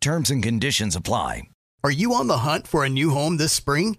Terms and conditions apply. Are you on the hunt for a new home this spring,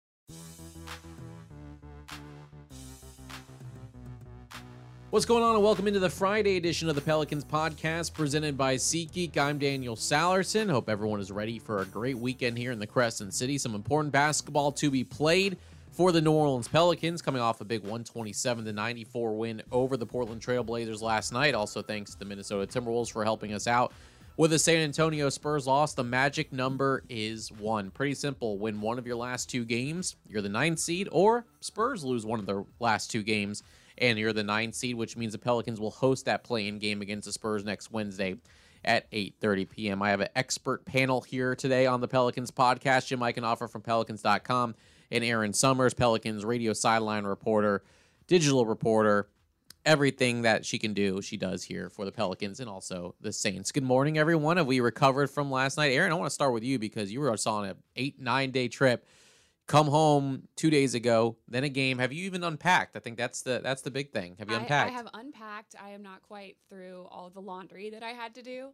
What's going on, and welcome into the Friday edition of the Pelicans podcast presented by SeatGeek. I'm Daniel Sallerson. Hope everyone is ready for a great weekend here in the Crescent City. Some important basketball to be played for the New Orleans Pelicans, coming off a big 127 to 94 win over the Portland Trailblazers last night. Also, thanks to the Minnesota Timberwolves for helping us out. With the San Antonio Spurs loss, the magic number is one. Pretty simple. Win one of your last two games, you're the ninth seed, or Spurs lose one of their last two games and you're the nine seed, which means the Pelicans will host that play-in game against the Spurs next Wednesday at 8:30 p.m. I have an expert panel here today on the Pelicans podcast. Jim Eichenhofer from Pelicans.com and Erin Summers, Pelicans radio sideline reporter, digital reporter, everything that she can do, she does here for the Pelicans and also the Saints. Good morning, everyone. Have we recovered from last night? Erin, I want to start with you because you were on an eight nine day trip come home two days ago, then a game. Have you even unpacked? I think that's the that's the big thing. Have you unpacked? I, I have unpacked. I am not quite through all the laundry that I had to do,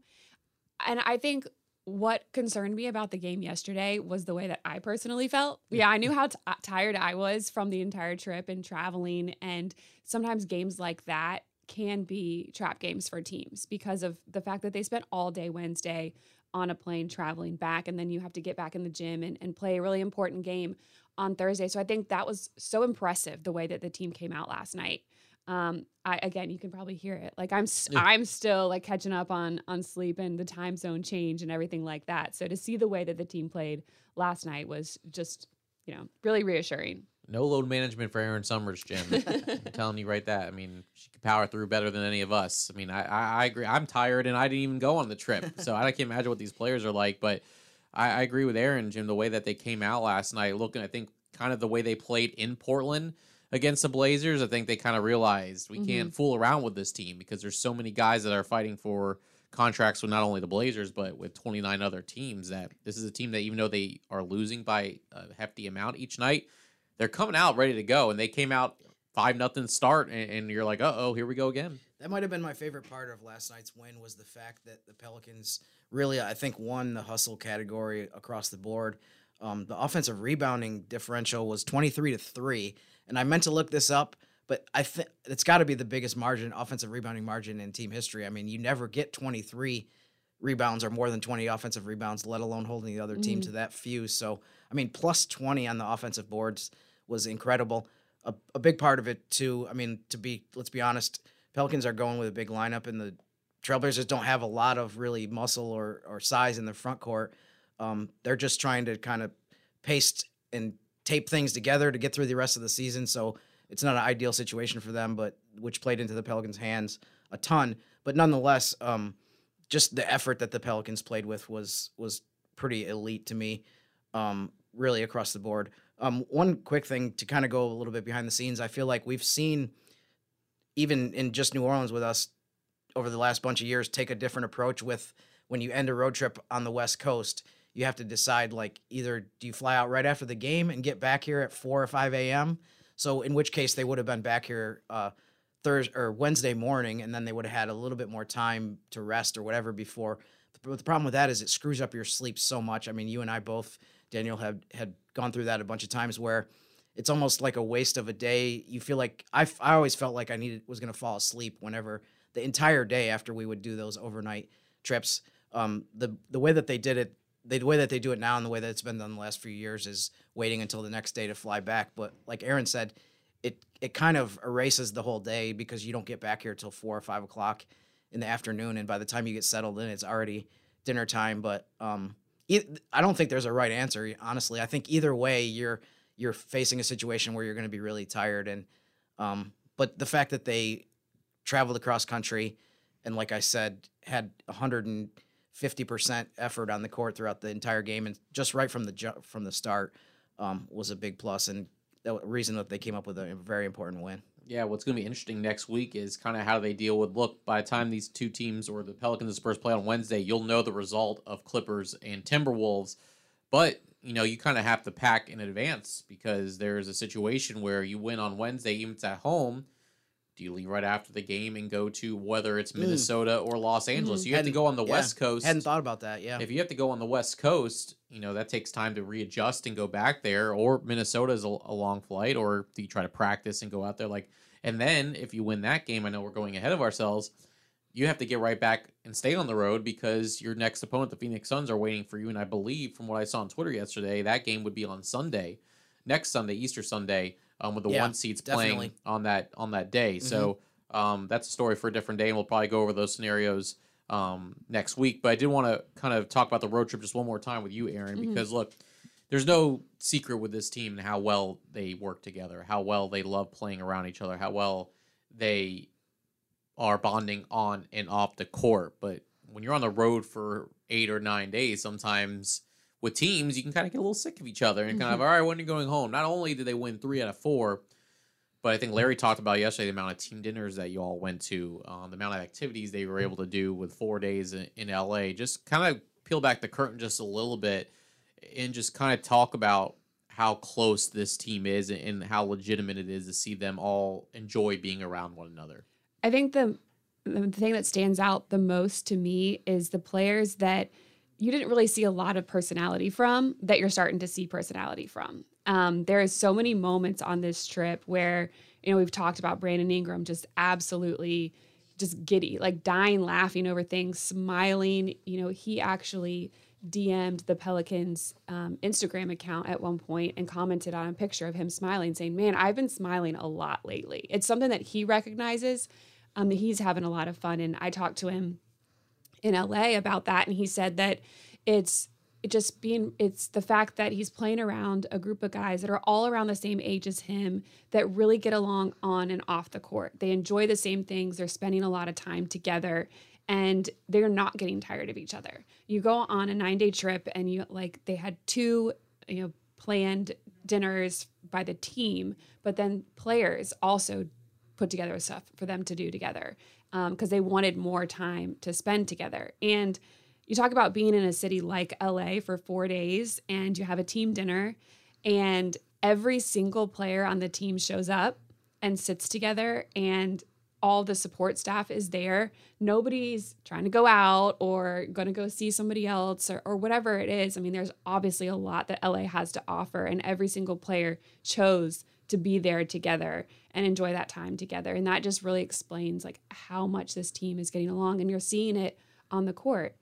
and I think what concerned me about the game yesterday was the way that I personally felt. Yeah, I knew how t- uh, tired I was from the entire trip and traveling, and sometimes games like that can be trap games for teams because of the fact that they spent all day Wednesday on a plane traveling back and then you have to get back in the gym and, and play a really important game on Thursday. So I think that was so impressive the way that the team came out last night. Um, I again, you can probably hear it. Like I'm, yeah. I'm still like catching up on on sleep and the time zone change and everything like that. So to see the way that the team played last night was just, you know, really reassuring. No load management for Erin Summers, Jim. I'm telling you right that. I mean, she could power through better than any of us. I mean, I, I, I, agree. I'm tired and I didn't even go on the trip. So I can't imagine what these players are like. But I, I agree with Erin, Jim, the way that they came out last night, looking, I think, kind of the way they played in Portland against the Blazers. I think they kind of realized we mm-hmm. can't fool around with this team because there's so many guys that are fighting for contracts with not only the Blazers, but with 29 other teams that this is a team that even though they are losing by a hefty amount each night, they're coming out ready to go, and they came out five nothing start, and, and you're like, uh oh, here we go again. That might have been my favorite part of last night's win was the fact that the Pelicans really, I think, won the hustle category across the board. Um, the offensive rebounding differential was 23 to three, and I meant to look this up, but I think it's got to be the biggest margin, offensive rebounding margin in team history. I mean, you never get 23 rebounds or more than 20 offensive rebounds, let alone holding the other team mm. to that few. So, I mean, plus 20 on the offensive boards was incredible. A, a big part of it too. I mean, to be let's be honest, Pelicans are going with a big lineup, and the Trailblazers don't have a lot of really muscle or or size in the front court. Um, they're just trying to kind of paste and tape things together to get through the rest of the season. So it's not an ideal situation for them, but which played into the Pelicans' hands a ton. But nonetheless, um, just the effort that the Pelicans played with was was pretty elite to me, um, really across the board. Um, one quick thing to kind of go a little bit behind the scenes, I feel like we've seen, even in just New Orleans with us over the last bunch of years, take a different approach with when you end a road trip on the West Coast. you have to decide like either do you fly out right after the game and get back here at four or five a.m. So in which case they would have been back here uh, Thursday or Wednesday morning, and then they would have had a little bit more time to rest or whatever before. But the problem with that is it screws up your sleep so much. I mean, you and I both, Daniel, have had gone through that a bunch of times where it's almost like a waste of a day. You feel like I, I always felt like I needed was going to fall asleep whenever the entire day after we would do those overnight trips. Um, the the way that they did it, the way that they do it now, and the way that it's been done the last few years is waiting until the next day to fly back. But like Erin said, it it kind of erases the whole day because you don't get back here till four or five o'clock in the afternoon, and by the time you get settled in, it's already dinner time. But um, I don't think there's a right answer. Honestly, I think either way, you're you're facing a situation where you're going to be really tired, and um, but the fact that they traveled across country and, like I said, had 150 percent effort on the court throughout the entire game, and just right from the ju- from the start um, was a big plus, and the reason that they came up with a very important win. Yeah, what's going to be interesting next week is kind of how they deal with. Look, by the time these two teams or the Pelicans and Spurs play on Wednesday, you'll know the result of Clippers and Timberwolves. But you know, you kind of have to pack in advance because there's a situation where you win on Wednesday, even if it's at home. Do you leave right after the game and go to whether it's Minnesota mm. or Los Angeles? Mm-hmm. You have to go on the yeah. West Coast. I hadn't thought about that. Yeah. If you have to go on the West Coast, you know that takes time to readjust and go back there. Or Minnesota is a, a long flight, or do you try to practice and go out there? Like, and then if you win that game, I know we're going ahead of ourselves. You have to get right back and stay on the road because your next opponent, the Phoenix Suns, are waiting for you. And I believe, from what I saw on Twitter yesterday, that game would be on Sunday, next Sunday, Easter Sunday, um, with the yeah, one seeds definitely. playing on that on that day. Mm-hmm. So um, that's a story for a different day, and we'll probably go over those scenarios um, next week. But I did want to kind of talk about the road trip just one more time with you, Erin, mm-hmm. because look, there's no secret with this team and how well they work together, how well they love playing around each other, how well they are bonding on and off the court. But when you're on the road for eight or nine days, sometimes with teams, you can kind of get a little sick of each other and mm-hmm. kind of, all right, when are you going home? Not only did they win three out of four, but I think Larry talked about yesterday the amount of team dinners that you all went to, um, the amount of activities they were able to do with four days in, in LA. Just kind of peel back the curtain just a little bit and just kind of talk about how close this team is and how legitimate it is to see them all enjoy being around one another. I think the the thing that stands out the most to me is the players that you didn't really see a lot of personality from that you're starting to see personality from. Um, there is so many moments on this trip where you know we've talked about Brandon Ingram just absolutely just giddy, like dying laughing over things, smiling. You know, he actually DM'd the Pelicans um, Instagram account at one point and commented on a picture of him smiling, saying, "Man, I've been smiling a lot lately." It's something that he recognizes. Um, that he's having a lot of fun, and I talked to him in LA about that, and he said that it's it just being it's the fact that he's playing around a group of guys that are all around the same age as him that really get along on and off the court. They enjoy the same things, they're spending a lot of time together and they're not getting tired of each other. You go on a 9-day trip and you like they had two, you know, planned dinners by the team, but then players also put together stuff for them to do together because um, they wanted more time to spend together. And you talk about being in a city like LA for four days and you have a team dinner and every single player on the team shows up and sits together and all the support staff is there. Nobody's trying to go out or going to go see somebody else or, or whatever it is. I mean, there's obviously a lot that LA has to offer, and every single player chose to be there together and enjoy that time together. And that just really explains like how much this team is getting along. And you're seeing it on the court.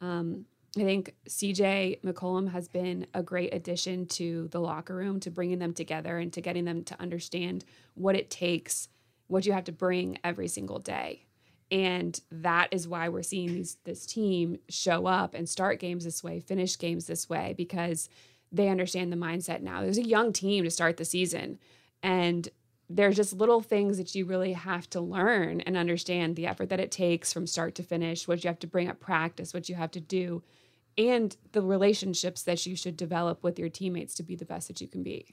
Um, I think CJ McCollum has been a great addition to the locker room, to bringing them together and to getting them to understand what it takes, what you have to bring every single day. And that is why we're seeing these, this team show up and start games this way, finish games this way, because they understand the mindset now. There's a young team to start the season. And there's just little things that you really have to learn and understand the effort that it takes from start to finish, what you have to bring up practice, what you have to do, and the relationships that you should develop with your teammates to be the best that you can be.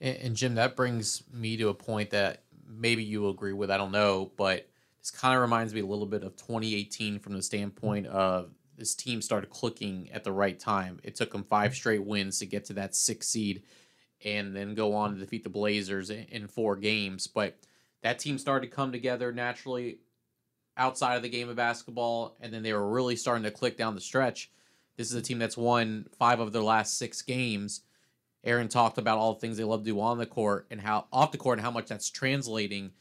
And, and Jim, that brings me to a point that maybe you will agree with. I don't know, but this kind of reminds me a little bit of 2018 from the standpoint of this team started clicking at the right time. It took them five hmm. straight wins to get to that six seed and then go on to defeat the Blazers in four games. But that team started to come together naturally outside of the game of basketball, and then they were really starting to click down the stretch. This is a team that's won five of their last six games. Erin talked about all the things they love to do on the court and how off the court and how much that's translating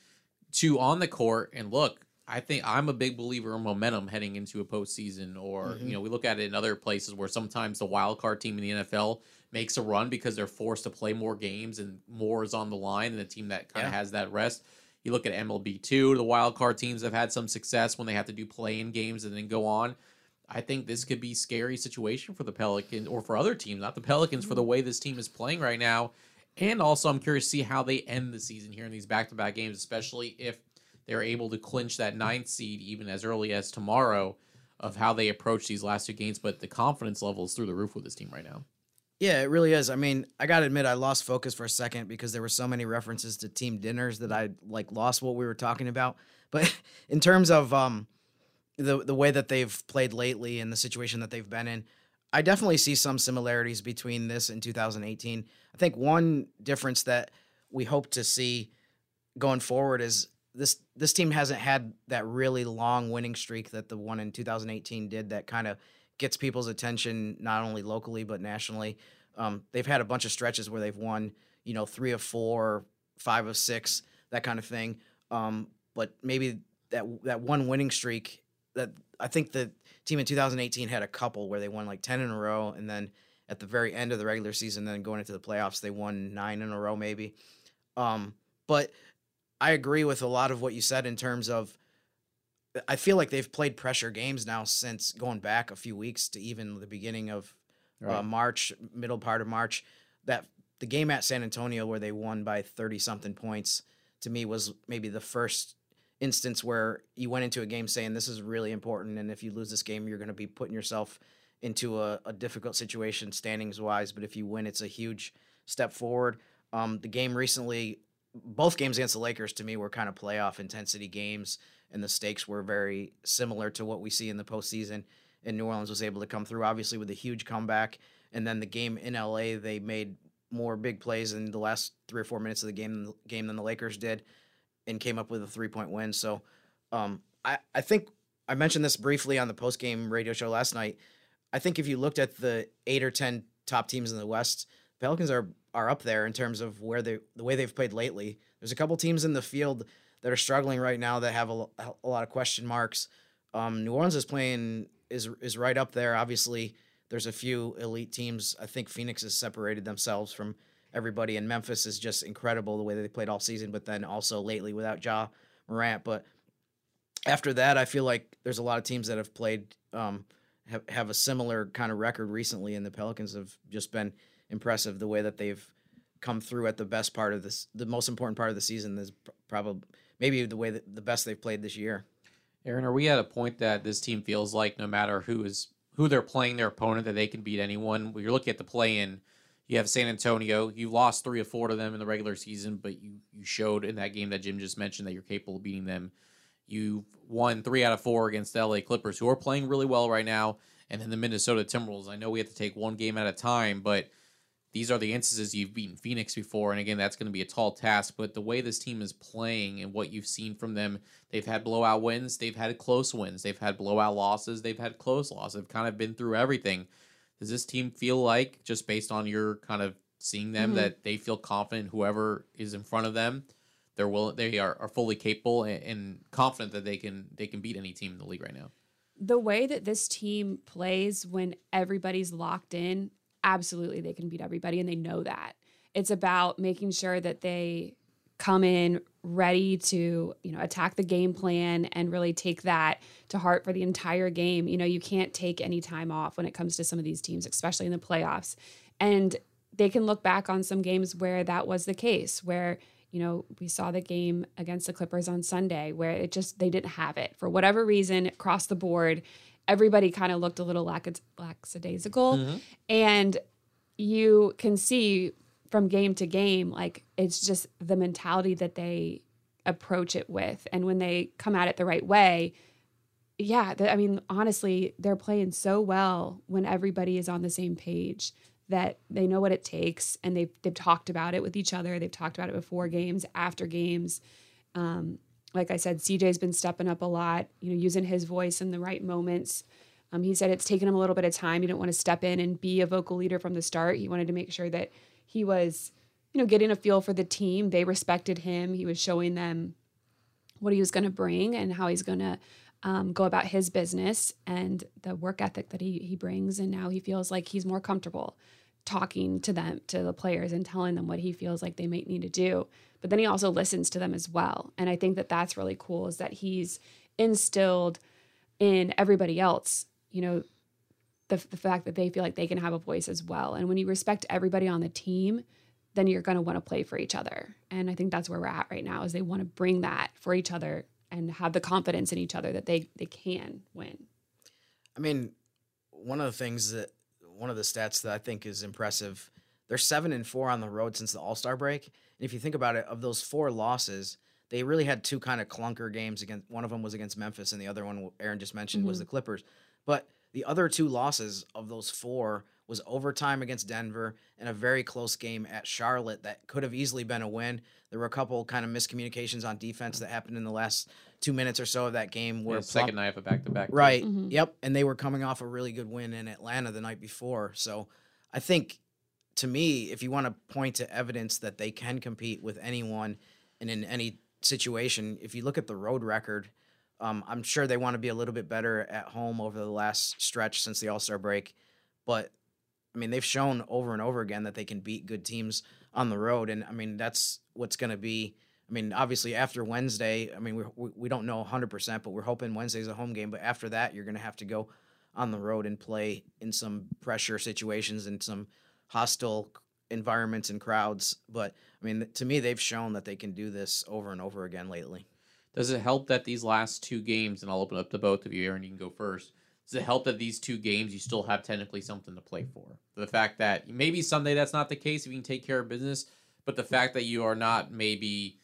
to on the court. And look, I think I'm a big believer in momentum heading into a postseason, or mm-hmm. you know, we look at it in other places where sometimes the wild card team in the NFL makes a run because they're forced to play more games and more is on the line than a team that kind of yeah. has that rest. You look at MLB two, the wild card teams have had some success when they have to do play in games and then go on. I think this could be scary situation for the Pelicans or for other teams, not the Pelicans, for the way this team is playing right now. And also, I'm curious to see how they end the season here in these back to back games, especially if they're able to clinch that ninth seed even as early as tomorrow of how they approach these last two games. But the confidence level is through the roof with this team right now. Yeah, it really is. I mean, I gotta admit, I lost focus for a second because there were so many references to team dinners that I like lost what we were talking about. But in terms of um, the the way that they've played lately and the situation that they've been in, I definitely see some similarities between this and 2018. I think one difference that we hope to see going forward is this this team hasn't had that really long winning streak that the one in 2018 did that kind of gets people's attention not only locally but nationally. Um, they've had a bunch of stretches where they've won, you know, three of four, five of six, that kind of thing. Um, but maybe that that one winning streak that I think the team in 2018 had a couple where they won like 10 in a row, and then at the very end of the regular season, then going into the playoffs, they won nine in a row, maybe. Um, but I agree with a lot of what you said in terms of I feel like they've played pressure games now since going back a few weeks to even the beginning of uh, right. uh, March, middle part of March. That the game at San Antonio where they won by 30 something points to me was maybe the first instance where you went into a game saying this is really important and if you lose this game you're going to be putting yourself into a, a, difficult situation standings wise but if you win it's a huge step forward um, the game recently both games against the lakers to me were kind of playoff intensity games and the stakes were very similar to what we see in the postseason. And New Orleans was able to come through, obviously, with a huge comeback. And then the game in LA, they made more big plays in the last three or four minutes of the game game than the Lakers did, and came up with a three point win. So, um, I I think I mentioned this briefly on the post game radio show last night. I think if you looked at the eight or ten top teams in the West, Pelicans are are up there in terms of where they the way they've played lately. There's a couple teams in the field that are struggling right now that have a, a lot of question marks. Um, New Orleans is playing is is right up there. Obviously, there's a few elite teams. I think Phoenix has separated themselves from everybody, and Memphis is just incredible the way that they played all season. But then also lately without Ja Morant. But after that, I feel like there's a lot of teams that have played um, have have a similar kind of record recently, and the Pelicans have just been impressive the way that they've come through at the best part of this, the most important part of the season is probably maybe the way that the best they've played this year. Erin, are we at a point that this team feels like no matter who is who they're playing their opponent that they can beat anyone? When you're looking at the play in, you have San Antonio. You lost three or four to them in the regular season, but you you showed in that game that Jim just mentioned that you're capable of beating them. You've won three out of four against the LA Clippers, who are playing really well right now, and then the Minnesota Timberwolves. I know we have to take one game at a time, but these are the instances you've beaten Phoenix before, and again, that's going to be a tall task. But the way this team is playing and what you've seen from them, they've had blowout wins, they've had close wins, they've had blowout losses, they've had close losses. They've kind of been through everything. Does this team feel like, just based on your kind of seeing them, mm-hmm. that they feel confident whoever is in front of them, they're will they are, are fully capable and, and confident that they can they can beat any team in the league right now? The way that this team plays when everybody's locked in absolutely they can beat everybody and they know that. It's about making sure that they come in ready to, you know, attack the game plan and really take that to heart for the entire game. You know, you can't take any time off when it comes to some of these teams, especially in the playoffs. And they can look back on some games where that was the case, where you know, we saw the game against the Clippers on Sunday where it just they didn't have it for whatever reason across the board everybody kind of looked a little lackadaisical. Mm-hmm. And you can see from game to game, like it's just the mentality that they approach it with. And when they come at it the right way, yeah, th- I mean, honestly, they're playing so well when everybody is on the same page that they know what it takes and they've they've talked about it with each other. They've talked about it before games, after games. Um, like I said, CJ's been stepping up a lot, you know, using his voice in the right moments. Um, he said it's taken him a little bit of time. He didn't want to step in and be a vocal leader from the start. He wanted to make sure that he was, you know, getting a feel for the team. They respected him. He was showing them what he was going to bring and how he's going to um, go about his business and the work ethic that he he brings. And now he feels like he's more comfortable talking to them, to the players, and telling them what he feels like they might need to do. But then he also listens to them as well. And I think that that's really cool is that he's instilled in everybody else, you know, the, the fact that they feel like they can have a voice as well. And when you respect everybody on the team, then you're going to want to play for each other. And I think that's where we're at right now is they want to bring that for each other and have the confidence in each other that they they can win. I mean, one of the things that one of the stats that I think is impressive, they're seven and four on the road since the All Star break. And if you think about it, of those four losses, they really had two kind of clunker games against. One of them was against Memphis, and the other one Erin just mentioned was Mhm. the Clippers. But the other two losses of those four was overtime against Denver and a very close game at Charlotte that could have easily been a win. There were a couple kind of miscommunications on defense that happened in the last two minutes or so of that game where Yeah, second night of a back to back. Right. Mhm. Yep. And they were coming off a really good win in Atlanta the night before. So I think to me, if you want to point to evidence that they can compete with anyone and in any situation, if you look at the road record, um, I'm sure they want to be a little bit better at home over the last stretch since the All Star break. But I mean, they've shown over and over again that they can beat good teams on the road. And I mean, that's what's going to be. I mean, obviously after Wednesday, I mean, we we, don't know 100%, but we're hoping Wednesday's a home game. But after that, you're going to have to go on the road and play in some pressure situations and some hostile environments and crowds. But I mean, to me, they've shown that they can do this over and over again lately. Does it help that these last two games, and I'll open up to both of you, Erin, you can go first. Does it help that these two games you still have technically something to play for? The fact that maybe Sunday that's not the case if you can take care of business, but the fact that you are not maybe,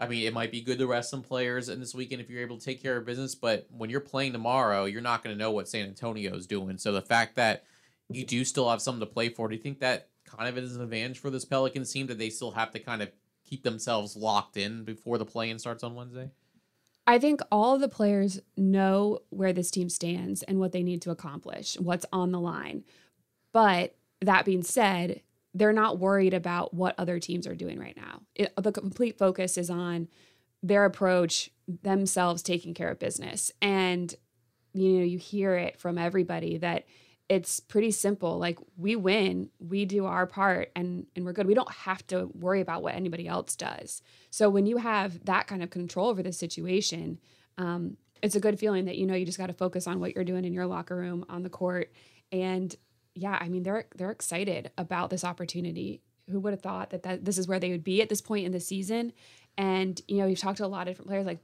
I mean, it might be good to rest some players in this weekend if you're able to take care of business, but when you're playing tomorrow, you're not going to know what San Antonio is doing. So the fact that you do still have something to play for, do you think that kind of is an advantage for this Pelicans team that they still have to kind of keep themselves locked in before the play-in starts on Wednesday? I think all the players know where this team stands and what they need to accomplish, what's on the line. But that being said, they're not worried about what other teams are doing right now. It, the complete focus is on their approach, themselves taking care of business. And you know, you hear it from everybody that it's pretty simple. Like we win, we do our part and and we're good. We don't have to worry about what anybody else does. So when you have that kind of control over the situation, um, it's a good feeling that you know you just got to focus on what you're doing in your locker room on the court. And yeah, I mean they're they're excited about this opportunity. Who would have thought that, that this is where they would be at this point in the season? And you know, we've talked to a lot of different players like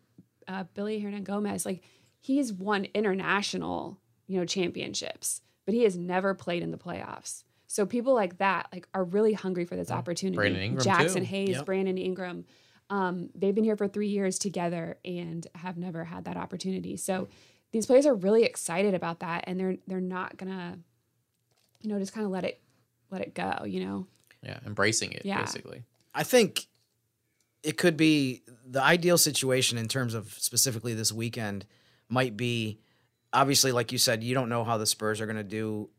uh, Willy Hernangomez. Like he's won international, you know, championships, but he has never played in the playoffs. So people like that like are really hungry for this opportunity. Brandon Ingram, Jaxson too. Hayes, Yep. Brandon Ingram. Um, they've been here for three years together and have never had that opportunity. So these players are really excited about that, and they're they're not gonna, you know, just kind of let it let it go. You know, Yeah, embracing it Yeah. basically. I think it could be the ideal situation in terms of specifically this weekend might be obviously like you said you don't know how the Spurs are going to do.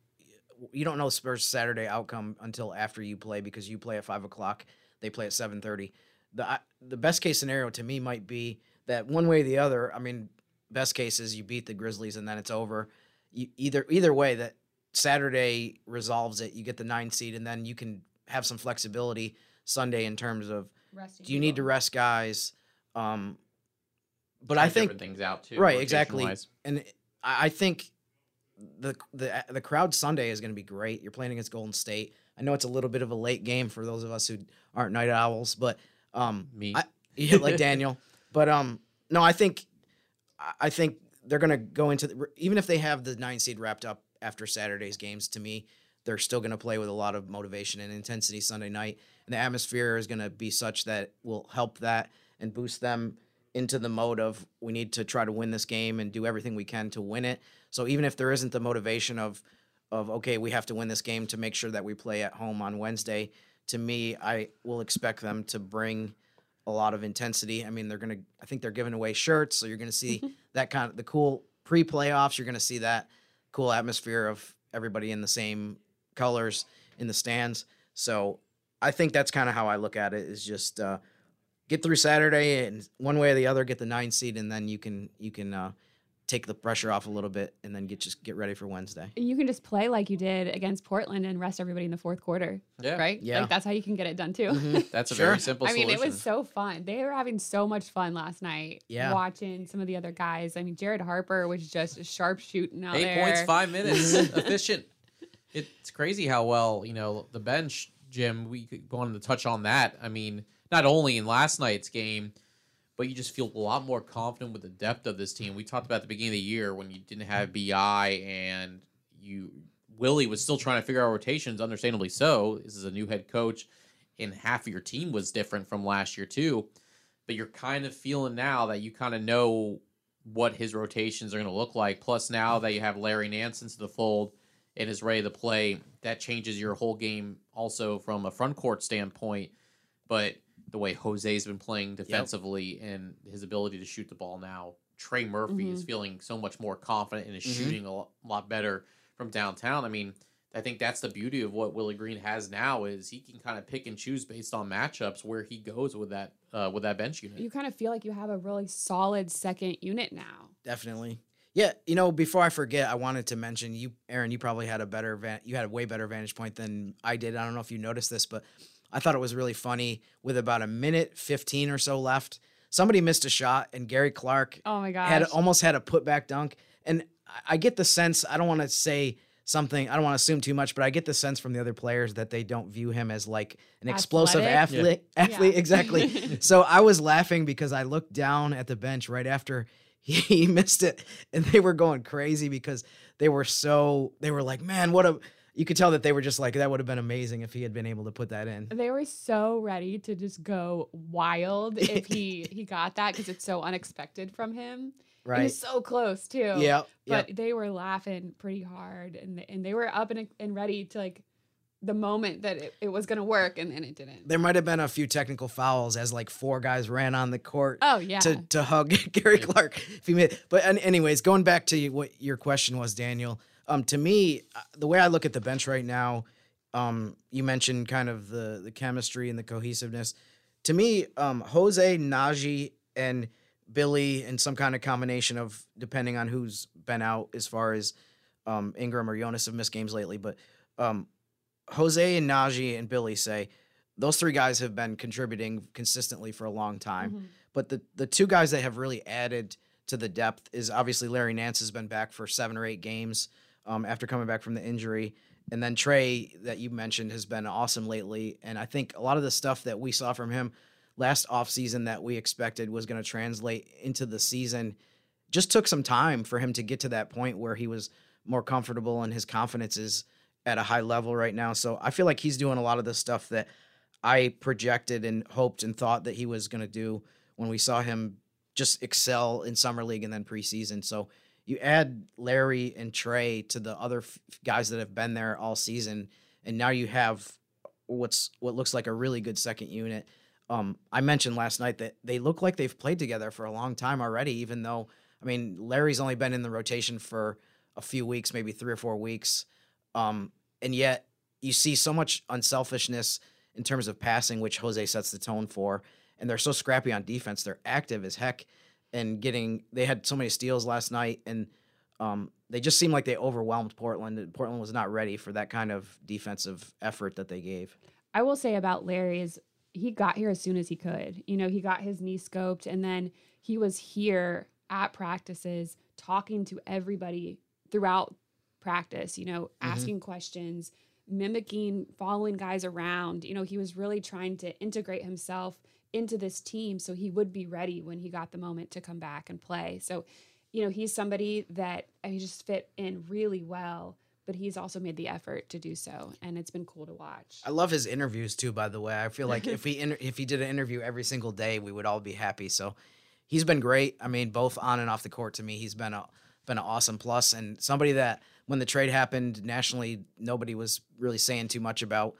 You don't know the Spurs Saturday outcome until after you play because you play at five o'clock, they play at seven thirty. The the best case scenario to me might be that one way or the other. I mean, best case is you beat the Grizzlies and then it's over. You, either either way, that Saturday resolves it. You get the nine seed and then you can have some flexibility Sunday in terms of do you need to rest guys? Um, but Try I think things out too. right, exactly. rotation-wise. and I I think the the the crowd Sunday is going to be great. You're playing against Golden State. I know it's a little bit of a late game for those of us who aren't night owls, but um, Me. I, yeah, like Daniel. But um, no, I think I- I think they're going to go into the, even if they have the nine seed wrapped up after Saturday's games. To me, they're still going to play with a lot of motivation and intensity Sunday night, and the atmosphere is going to be such that will help that and boost them into the mode of we need to try to win this game and do everything we can to win it. So even if there isn't the motivation of of okay, we have to win this game to make sure that we play at home on Wednesday, to me, I will expect them to bring a lot of intensity. I mean, they're gonna. I think they're giving away shirts, so you're gonna see that kind of the cool pre-playoffs. You're gonna see that cool atmosphere of everybody in the same colors in the stands. So I think that's kind of how I look at it. Is just uh, get through Saturday and one way or the other get the nine seed, and then you can you can uh, take the pressure off a little bit, and then get just get ready for Wednesday. You can just play like you did against Portland and rest everybody in the fourth quarter. Yeah. Right? Yeah. Like that's how you can get it done too. Mm-hmm. That's a Sure. very simple I mean, solution. it was so fun. They were having so much fun last night. Yeah. Watching some of the other guys. I mean, Jared Harper was just sharp shooting out Eight there. points, five minutes, efficient. It's crazy how well you know the bench, Jim. We could go on to touch on that. I mean, not only in last night's game, but you just feel a lot more confident with the depth of this team. We talked about the beginning of the year when you didn't have Bi and you Willie was still trying to figure out rotations. Understandably so. This is a new head coach, and half of your team was different from last year too. But you're kind of feeling now that you kind of know what his rotations are going to look like. Plus, now that you have Larry Nance into the fold and is ready to play, that changes your whole game also from a front court standpoint. But the way Jose's been playing defensively and his ability to shoot the ball now, Trey Murphy is feeling so much more confident and is shooting a lot better from downtown. I mean, I think that's the beauty of what Willie Green has now is he can kind of pick and choose based on matchups where he goes with that uh, with that bench unit. You kind of feel like you have a really solid second unit now. Definitely. Yeah, you know, before I forget, I wanted to mention you, Erin. You probably had a better, van- you had a way better vantage point than I did. I don't know if you noticed this, but I thought it was really funny. With about a minute fifteen or so left, somebody missed a shot, and Gary Clark Oh my gosh. had almost had a putback dunk. And I- I get the sense. I don't want to say something. I don't want to assume too much, but I get the sense from the other players that they don't view him as like an explosive Athletic? athlete. Athlete, Yeah. exactly. so I was laughing because I looked down at the bench right after he missed it, and they were going crazy because they were so they were like, man, what a. You could tell that they were just like that would have been amazing if he had been able to put that in. they were so ready to just go wild if he he got that because it's so unexpected from him. Right. was so close too. Yeah. But they were laughing pretty hard and and they were up and, and ready to like the moment that it, it was gonna work and then it didn't. There might have been a few technical fouls as like four guys ran on the court. Oh yeah. to to hug Gary Clark if he made. But anyways, going back to what your question was, Daniel. Um, to me, uh, the way I look at the bench right now, um, you mentioned kind of the the chemistry and the cohesiveness. To me, um, Jose, Naji, and Willy, and some kind of combination of depending on who's been out as far as um, Ingram or Jonas have missed games lately, but um, Jose and Naji and Willy say those three guys have been contributing consistently for a long time. Mhm. But the the two guys that have really added to the depth is obviously Larry Nance has been back for seven or eight games um, after coming back from the injury, and then Trey that you mentioned has been awesome lately. And I think a lot of the stuff that we saw from him last offseason that we expected was going to translate into the season just took some time for him to get to that point where he was more comfortable and his confidence is at a high level right now. So I feel like he's doing a lot of the stuff that I projected and hoped and thought that he was going to do when we saw him just excel in summer league and then preseason. So you add Larry and Trey to the other f- guys that have been there all season, and now you have what's what looks like a really good second unit. Um, I mentioned last night that they look like they've played together for a long time already, even though I mean Larry's only been in the rotation for a few weeks, maybe three or four weeks, um, and yet you see so much unselfishness in terms of passing, which Jose sets the tone for, and they're so scrappy on defense. They're active as heck, and getting they had so many steals last night, and um, they just seemed like they overwhelmed Portland. Portland was not ready for that kind of defensive effort that they gave. I will say about Larry is he got here as soon as he could. You know, he got his knee scoped and then he was here at practices talking to everybody throughout practice, you know, asking questions, mimicking, following guys around. You know, he was really trying to integrate himself into this team so he would be ready when he got the moment to come back and play. So, you know, he's somebody that I mean, just fit in really well, but he's also made the effort to do so. And it's been cool to watch. I love his interviews too. By the way, I feel like if he inter- if he did an interview every single day, we would all be happy. So he's been great. I mean, both on and off the court to me, he's been a been an awesome plus and somebody that when the trade happened nationally, nobody was really saying too much about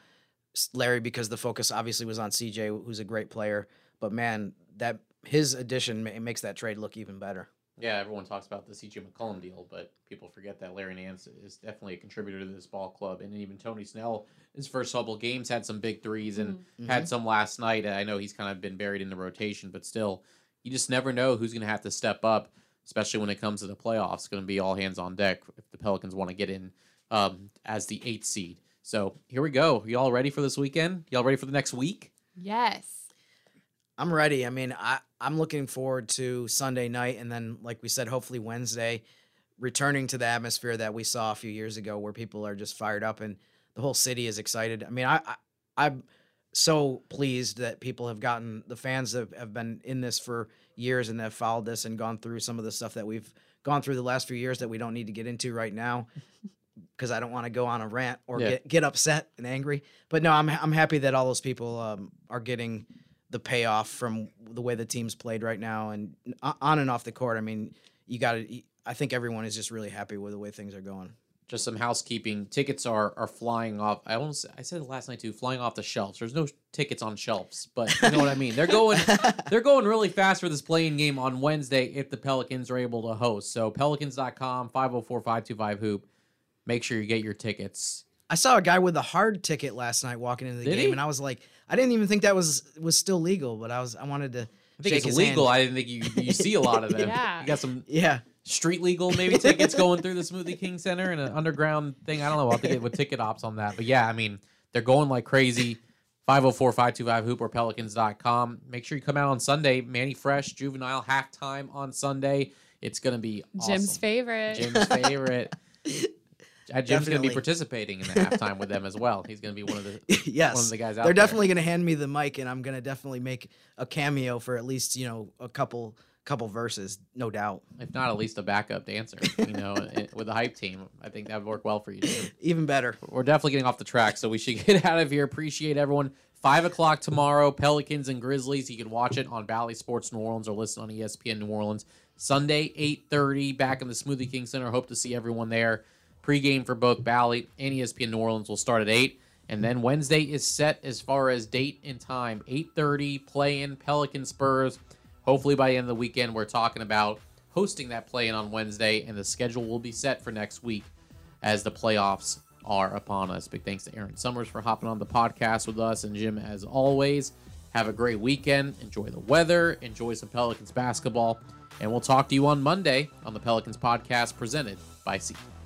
Larry because the focus obviously was on CJ, who's a great player. But man, that his addition makes that trade look even better. Yeah, everyone talks about the CJ McCollum deal, but people forget that Larry Nance is definitely a contributor to this ball club. And even Tony Snell, his first couple games, had some big threes and mm-hmm. had some last night. I know he's kind of been buried in the rotation, but still, you just never know who's going to have to step up, especially when it comes to the playoffs. Going to be all hands on deck if the Pelicans want to get in um, as the eighth seed. So here we go. Y'all ready for this weekend? Y'all ready for the next week? Yes. I'm ready. I mean, I, I'm looking forward to Sunday night and then, like we said, hopefully Wednesday, returning to the atmosphere that we saw a few years ago where people are just fired up and the whole city is excited. I mean, I, I am so pleased that people have gotten the fans that have been in this for years and have followed this and gone through some of the stuff that we've gone through the last few years that we don't need to get into right now because I don't want to go on a rant or yeah. get, get upset and angry. But no, I'm I'm happy that all those people um, are getting the payoff from the way the team's played right now and on and off the court. I mean, you got to. I think everyone is just really happy with the way things are going. Just some housekeeping. Tickets are are flying off. I almost I said it last night too. Flying off the shelves. There's no tickets on shelves, but you know what I mean. They're going they're going really fast for this playing game on Wednesday if the Pelicans are able to host. So pelicans.com 504-525 hoop. Make sure you get your tickets. I saw a guy with a hard ticket last night walking into the Did game, he? and I was like, I didn't even think that was was still legal, but I was I wanted to. I think shake it's his legal. hand. I didn't think you you see a lot of them. Yeah. You got some Yeah, street legal maybe tickets going through the Smoothie King Center and an underground thing. I don't know. I'll have to get with ticket ops on that. But yeah, I mean, they're going like crazy. 504-525 hoop or pelicans.com. Make sure you come out on Sunday. Mannie Fresh, juvenile halftime on Sunday. It's gonna be awesome. Jim's favorite. Jim's favorite. Uh, Jim's going to be participating in the halftime with them as well. He's going to be one of the yes. one of the guys out They're there. definitely going to hand me the mic, and I'm going to definitely make a cameo for at least you know a couple couple verses, no doubt. if not at least a backup dancer. You know, with the hype team, I think that would work well for you. Jim. Even better. We're definitely getting off the track, so we should get out of here. Appreciate everyone. Five o'clock tomorrow, Pelicans and Grizzlies. You can watch it on Bally Sports New Orleans or listen on ESPN New Orleans. Sunday, eight thirty, back in the Smoothie King Center. Hope to see everyone there. Pregame for both Bally and ESPN New Orleans will start at eight, and then Wednesday is set as far as date and time. Eight thirty, play in Pelican Spurs. Hopefully by the end of the weekend, we're talking about hosting that play in on Wednesday, and the schedule will be set for next week as the playoffs are upon us. Big thanks to Erin Summers for hopping on the podcast with us, and Jim, as always, have a great weekend. Enjoy the weather, enjoy some Pelicans basketball, and we'll talk to you on Monday on the Pelicans podcast presented by SeatGeek.